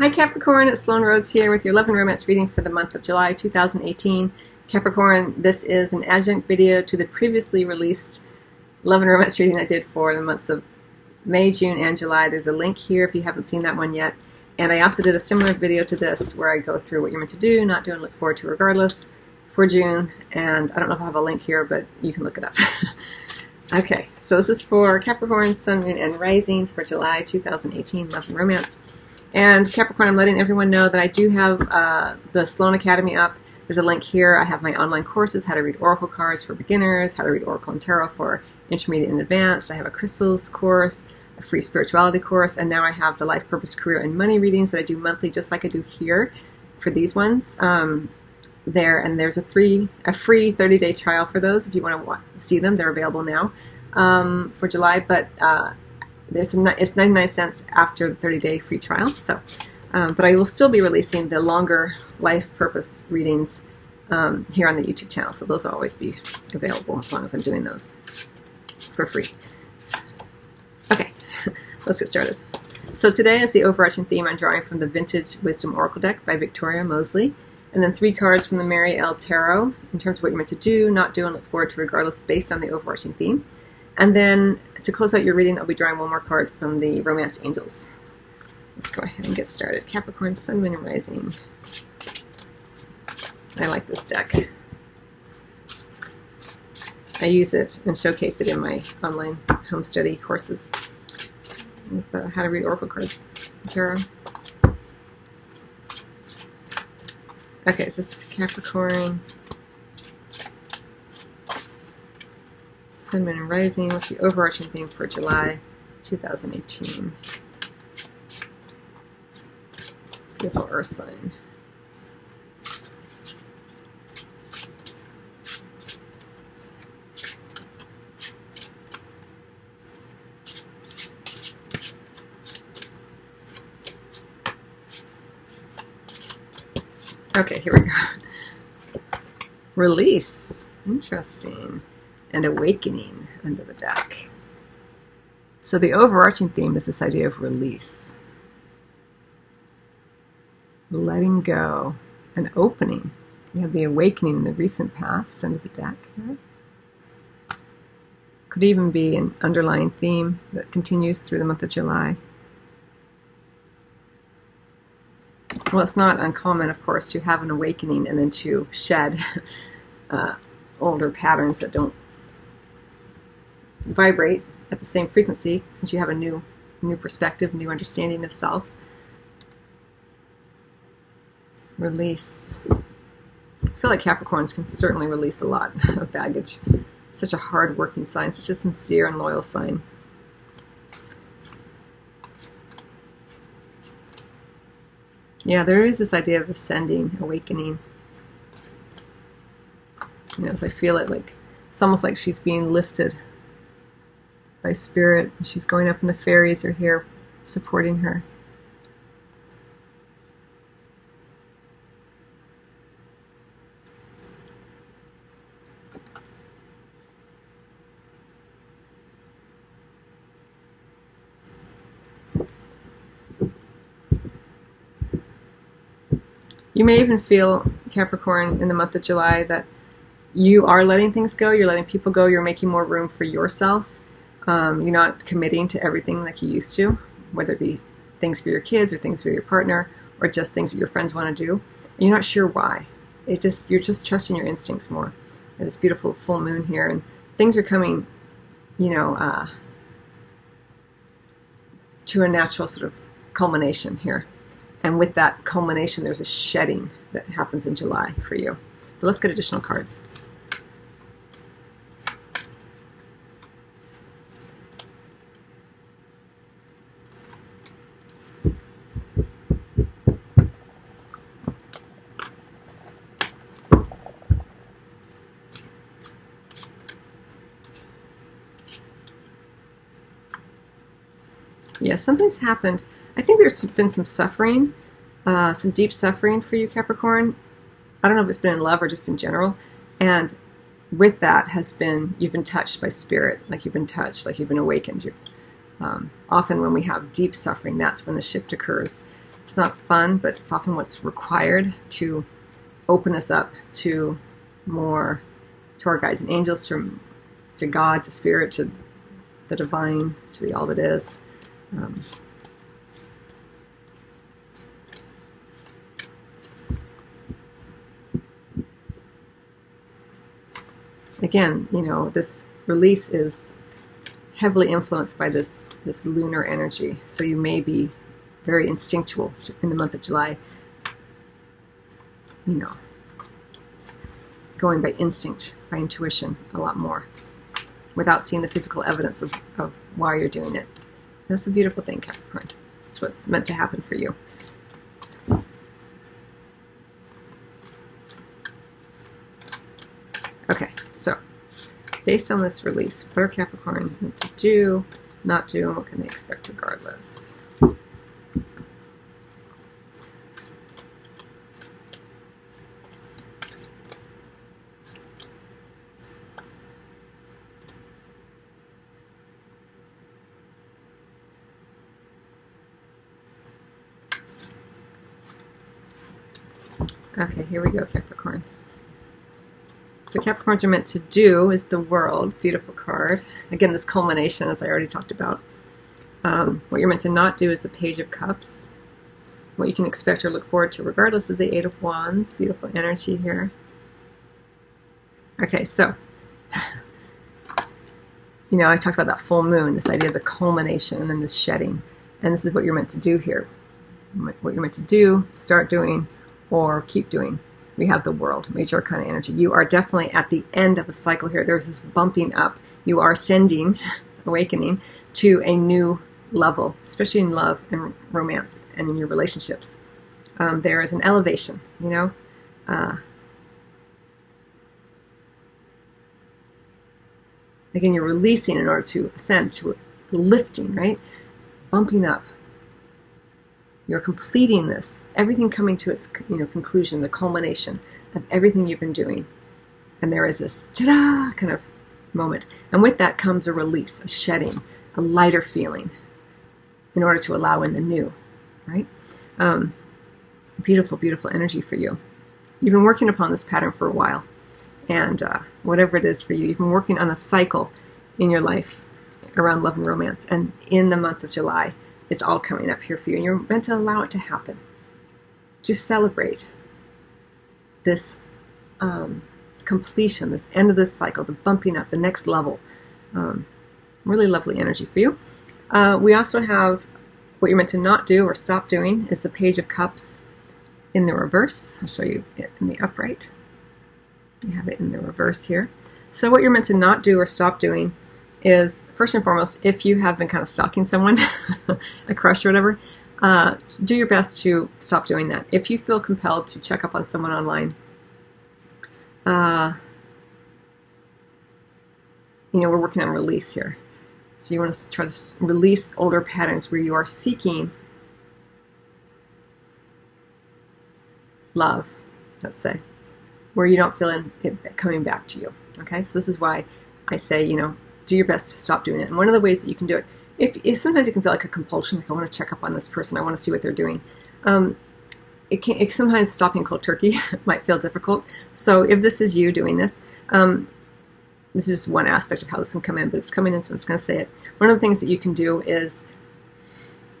Hi Capricorn, it's Sloan Rhodes here with your Love and Romance reading for the month of July 2018. Capricorn, this is an adjunct video to the previously released Love and Romance reading I did for the months of May, June, and July. There's a link here if you haven't seen that one yet. And I also did a similar video to this where I go through what you're meant to do, not do, and look forward to regardless for June. And I don't know if I have a link here, but you can look it up. okay, so this is for Capricorn, Sun, Moon, and Rising for July 2018 Love and Romance. And Capricorn, I'm letting everyone know that I do have uh, the Sloan Academy up. There's a link here. I have my online courses, how to read oracle cards for beginners, how to read oracle and tarot for intermediate and advanced. I have a crystals course, a free spirituality course, and now I have the life purpose, career, and money readings that I do monthly, just like I do here for these ones. Um, there and there's a three a free 30 day trial for those if you want to see them. They're available now um, for July, but uh, there's some, it's 99 cents after the 30 day free trial. So, um, but I will still be releasing the longer life purpose readings um, here on the YouTube channel. So those will always be available as long as I'm doing those for free. Okay, let's get started. So today is the overarching theme I'm drawing from the Vintage Wisdom Oracle deck by Victoria Mosley. And then three cards from the Mary-El Tarot in terms of what you're meant to do, not do, and look forward to regardless based on the overarching theme. And then to close out your reading, I'll be drawing one more card from the Romance Angels. Let's go ahead and get started. Capricorn, Sun, Moon, and Rising. I like this deck. I use it and showcase it in my online home study courses with uh, how to read oracle cards, tarot. Okay, so this is Capricorn. Sun, Moon, and Rising. What's the overarching theme for July 2018? Beautiful Earth sign. Okay, here we go. Release. Interesting and awakening under the deck. So the overarching theme is this idea of release, letting go, and opening. You have the awakening in the recent past under the deck here. Could even be an underlying theme that continues through the month of July. Well, it's not uncommon, of course, to have an awakening and then to shed uh, older patterns that don't vibrate at the same frequency since you have a new new perspective, new understanding of self. Release. I feel like Capricorns can certainly release a lot of baggage. Such a hard working sign, such a sincere and loyal sign. Yeah, there is this idea of ascending, awakening. You know, as I feel it like it's almost like she's being lifted by spirit. She's going up, and the fairies are here supporting her. You may even feel, Capricorn, in the month of July that you are letting things go, you're letting people go, you're making more room for yourself um, you're not committing to everything like you used to, whether it be things for your kids or things for your partner or just things that your friends want to do. And you're not sure why. It just you're just trusting your instincts more. There's this beautiful full moon here, and things are coming, you know, uh, to a natural sort of culmination here. And with that culmination, there's a shedding that happens in July for you. But let's get additional cards. Yeah, something's happened. I think there's been some suffering, uh, some deep suffering for you, Capricorn. I don't know if it's been in love or just in general. And with that has been, you've been touched by spirit, like you've been touched, like you've been awakened. you um, often when we have deep suffering, that's when the shift occurs. It's not fun, but it's often what's required to open us up to more, to our guides and angels, to, to God, to Spirit, to the divine, to the all that is. Um, again, you know, this release is heavily influenced by this this lunar energy. So you may be very instinctual in the month of July. You know, going by instinct, by intuition, a lot more, without seeing the physical evidence of, of why you're doing it. That's a beautiful thing, Capricorn. That's what's meant to happen for you. Okay, so based on this release, what are Capricorn meant to do, not do, and what can they expect regardless? Okay, here we go, Capricorn. So Capricorns are meant to do is the world. Beautiful card. Again, this culmination, as I already talked about. Um, what you're meant to not do is the Page of Cups. What you can expect or look forward to regardless is the Eight of Wands. Beautiful energy here. Okay, so, you know, I talked about that full moon, this idea of the culmination and then this shedding. And this is what you're meant to do here. What you're meant to do, start doing, or keep doing we have the world, major arcana energy. You are definitely at the end of a cycle here. There's this bumping up. You are ascending, awakening to a new level, especially in love and romance and in your relationships. Um, there is an elevation, you know. Uh, again, you're releasing in order to ascend, to lifting, right? Bumping up, you're completing this, everything coming to its you know, conclusion, the culmination of everything you've been doing. And there is this ta-da kind of moment. And with that comes a release, a shedding, a lighter feeling in order to allow in the new, right? Um, beautiful, beautiful energy for you. You've been working upon this pattern for a while. And uh, whatever it is for you, you've been working on a cycle in your life around love and romance. And in the month of July, is all coming up here for you. And you're meant to allow it to happen. To celebrate this um, completion, this end of this cycle, the bumping up, the next level. Um, really lovely energy for you. Uh, we also have what you're meant to not do or stop doing is the Page of Cups in the reverse. I'll show you it in the upright. You have it in the reverse here. So what you're meant to not do or stop doing is first and foremost, if you have been kind of stalking someone, a crush or whatever, uh, do your best to stop doing that. If you feel compelled to check up on someone online, uh, you know, we're working on release here. So you want to try to release older patterns where you are seeking love, let's say, where you don't feel it coming back to you. Okay, so this is why I say, you know, do your best to stop doing it. And one of the ways that you can do it, if, if sometimes you can feel like a compulsion, like I want to check up on this person, I want to see what they're doing. Um, it can it, sometimes stopping cold turkey might feel difficult. So if this is you doing this, um, this is one aspect of how this can come in, but it's coming in, so I'm just going to say it. One of the things that you can do is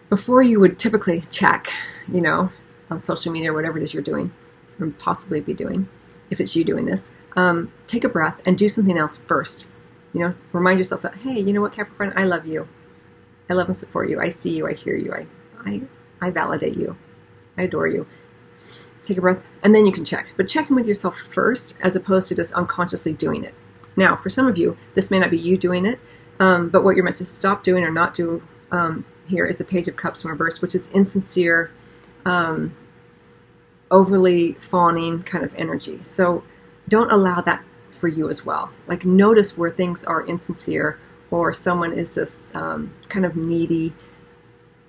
before you would typically check, you know, on social media or whatever it is you're doing, or possibly be doing, if it's you doing this, um, take a breath and do something else first. You know, remind yourself that, hey, you know what, Capricorn, I love you. I love and support you. I see you. I hear you. I, I, I validate you. I adore you. Take a breath, and then you can check. But check in with yourself first, as opposed to just unconsciously doing it. Now, for some of you, this may not be you doing it, um, but what you're meant to stop doing or not do um, here is the Page of Cups in reverse, which is insincere, um, overly fawning kind of energy. So don't allow that for you as well. Like notice where things are insincere or someone is just um, kind of needy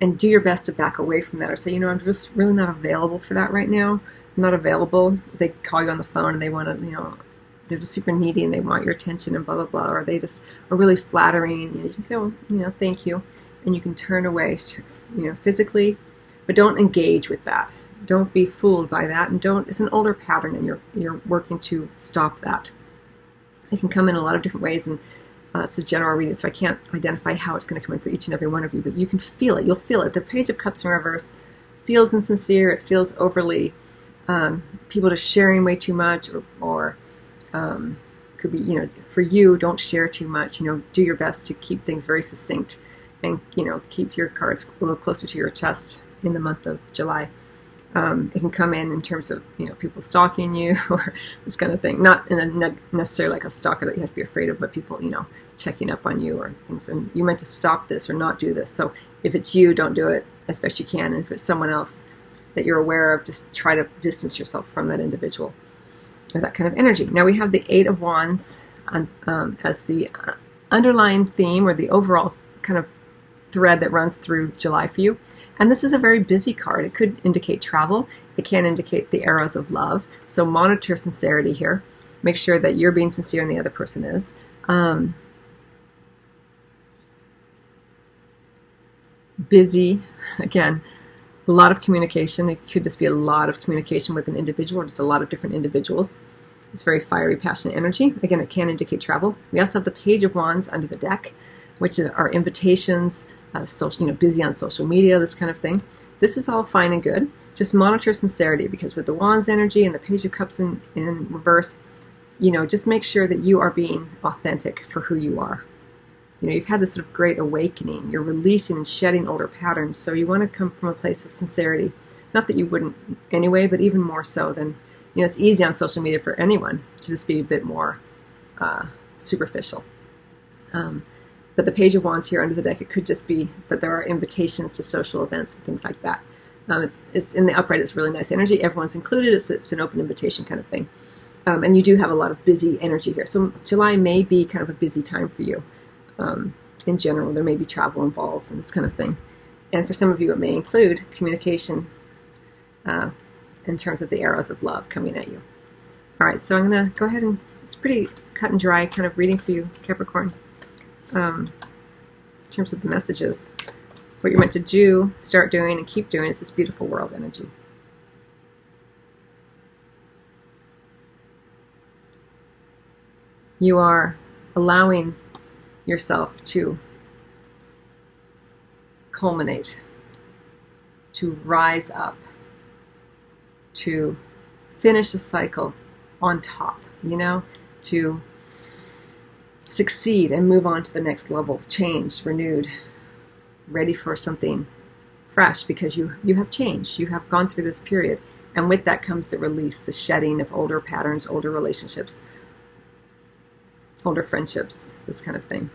and do your best to back away from that or say, you know, I'm just really not available for that right now. I'm not available. They call you on the phone and they want to, you know, they're just super needy and they want your attention and blah, blah, blah. Or they just are really flattering. And you can say, well, you know, thank you. And you can turn away, you know, physically, but don't engage with that. Don't be fooled by that, and don't. It's an older pattern, and you're you're working to stop that. It can come in a lot of different ways, and uh, it's a general reading, so I can't identify how it's going to come in for each and every one of you, but you can feel it. You'll feel it. The Page of Cups in reverse feels insincere. It feels overly um, people just sharing way too much, or, or um, could be you know for you, don't share too much. You know, do your best to keep things very succinct, and you know keep your cards a little closer to your chest in the month of July. Um, it can come in in terms of you know people stalking you or this kind of thing. Not in a ne- necessarily like a stalker that you have to be afraid of, but people you know checking up on you or things. And you meant to stop this or not do this. So if it's you, don't do it as best you can. And if it's someone else that you're aware of, just try to distance yourself from that individual or that kind of energy. Now we have the Eight of Wands on, um, as the uh, underlying theme or the overall kind of thread that runs through July for you. And this is a very busy card. It could indicate travel. It can indicate the arrows of love. So monitor sincerity here. Make sure that you're being sincere and the other person is. Um, busy, again, a lot of communication. It could just be a lot of communication with an individual or just a lot of different individuals. It's very fiery, passionate energy. Again, it can indicate travel. We also have the Page of Wands under the deck, which are invitations, uh, social, you know, busy on social media, this kind of thing. This is all fine and good. Just monitor sincerity because with the Wands energy and the Page of Cups in, in reverse, you know, just make sure that you are being authentic for who you are. You know, you've had this sort of great awakening. You're releasing and shedding older patterns. So you want to come from a place of sincerity. Not that you wouldn't anyway, but even more so than, you know, it's easy on social media for anyone to just be a bit more uh, superficial. Um, but the Page of Wands here under the deck, it could just be that there are invitations to social events and things like that. Um, it's, it's in the upright, it's really nice energy. Everyone's included. It's, it's an open invitation kind of thing. Um, and you do have a lot of busy energy here. So July may be kind of a busy time for you. Um, in general, there may be travel involved and this kind of thing. And for some of you, it may include communication uh, in terms of the arrows of love coming at you. All right, so I'm going to go ahead and it's pretty cut and dry kind of reading for you, Capricorn um, in terms of the messages. What you're meant to do, start doing, and keep doing is this beautiful world energy. You are allowing yourself to culminate, to rise up, to finish a cycle on top, you know, to succeed and move on to the next level, changed, renewed, ready for something fresh because you you have changed. You have gone through this period. And with that comes the release, the shedding of older patterns, older relationships, older friendships, this kind of thing.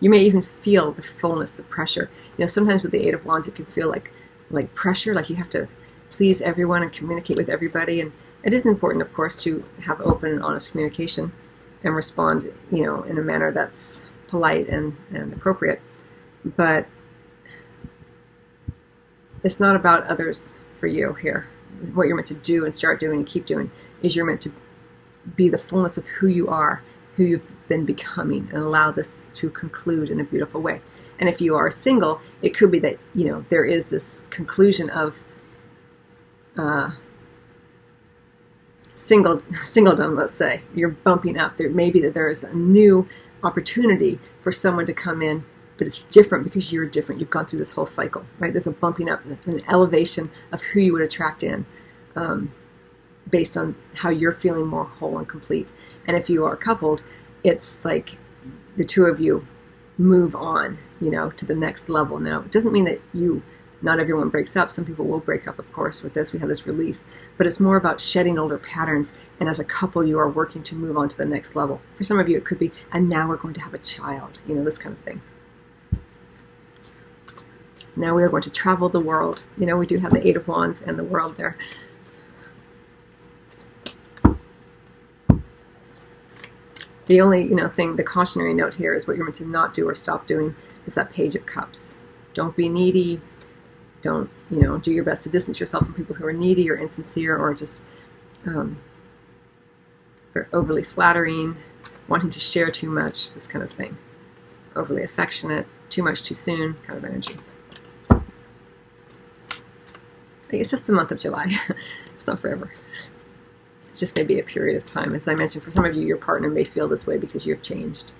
You may even feel the fullness, the pressure. You know, sometimes with the Eight of Wands, it can feel like like pressure, like you have to please everyone and communicate with everybody. And it is important, of course, to have open and honest communication and respond, you know, in a manner that's polite and, and appropriate. But it's not about others for you here. What you're meant to do and start doing and keep doing is you're meant to be the fullness of who you are, who you've been becoming, and allow this to conclude in a beautiful way. And if you are single, it could be that you know there is this conclusion of uh, single singledom, let's say, you're bumping up. There maybe that there is a new opportunity for someone to come in, but it's different because you're different. You've gone through this whole cycle, right? There's a bumping up, an elevation of who you would attract in, um, based on how you're feeling more whole and complete. And if you are coupled, it's like the two of you move on, you know, to the next level. Now, it doesn't mean that you not everyone breaks up. Some people will break up, of course, with this. We have this release. But it's more about shedding older patterns. And as a couple, you are working to move on to the next level. For some of you, it could be, and now we're going to have a child, you know, this kind of thing. Now we are going to travel the world. You know, we do have the Eight of Wands and the world there. The only, you know, thing, the cautionary note here is what you're meant to not do or stop doing is that Page of Cups. Don't be needy, don't you know do your best to distance yourself from people who are needy or insincere or just um, overly flattering wanting to share too much this kind of thing overly affectionate, too much too soon kind of energy. It's just the month of July. it's not forever. It's just maybe a period of time. As I mentioned, for some of you, your partner may feel this way because you've changed.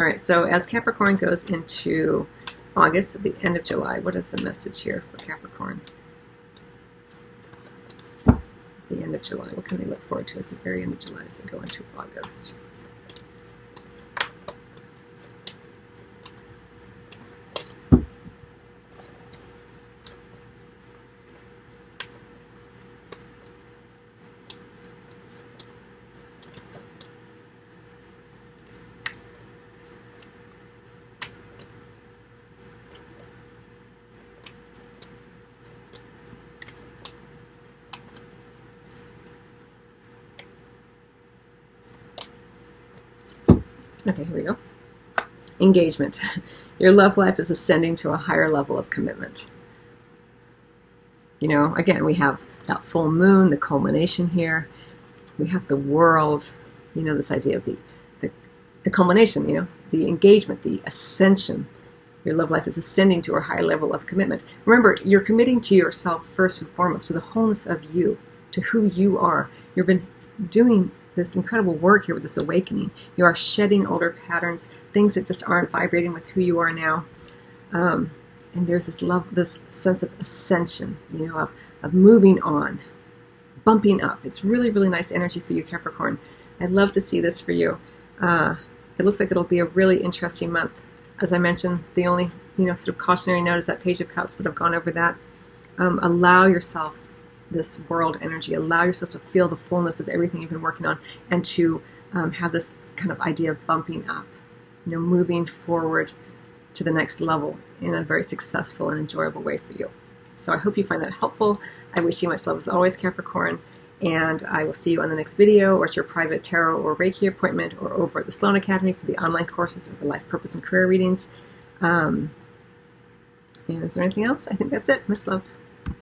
All right, so as Capricorn goes into August, at the end of July, what is the message here for Capricorn? At the end of July, what can they look forward to at the very end of July as they go into August? Okay, here we go. Engagement. Your love life is ascending to a higher level of commitment. You know, again, we have that full moon, the culmination here. We have the world, you know, this idea of the, the, the culmination, you know, the engagement, the ascension. Your love life is ascending to a higher level of commitment. Remember, you're committing to yourself first and foremost, to the wholeness of you, to who you are. You've been doing this incredible work here with this awakening. You are shedding older patterns, things that just aren't vibrating with who you are now. Um, and there's this love, this sense of ascension, you know, of, of moving on, bumping up. It's really, really nice energy for you, Capricorn. I'd love to see this for you. Uh, it looks like it'll be a really interesting month. As I mentioned, the only, you know, sort of cautionary note is that Page of Cups, but I've gone over that. Um, allow yourself this world energy. Allow yourself to feel the fullness of everything you've been working on and to um, have this kind of idea of bumping up, you know, moving forward to the next level in a very successful and enjoyable way for you. So I hope you find that helpful. I wish you much love as always, Capricorn, and I will see you on the next video or at your private tarot or Reiki appointment or over at the Sloan Academy for the online courses or the life purpose and career readings. Um, and is there anything else? I think that's it. Much love.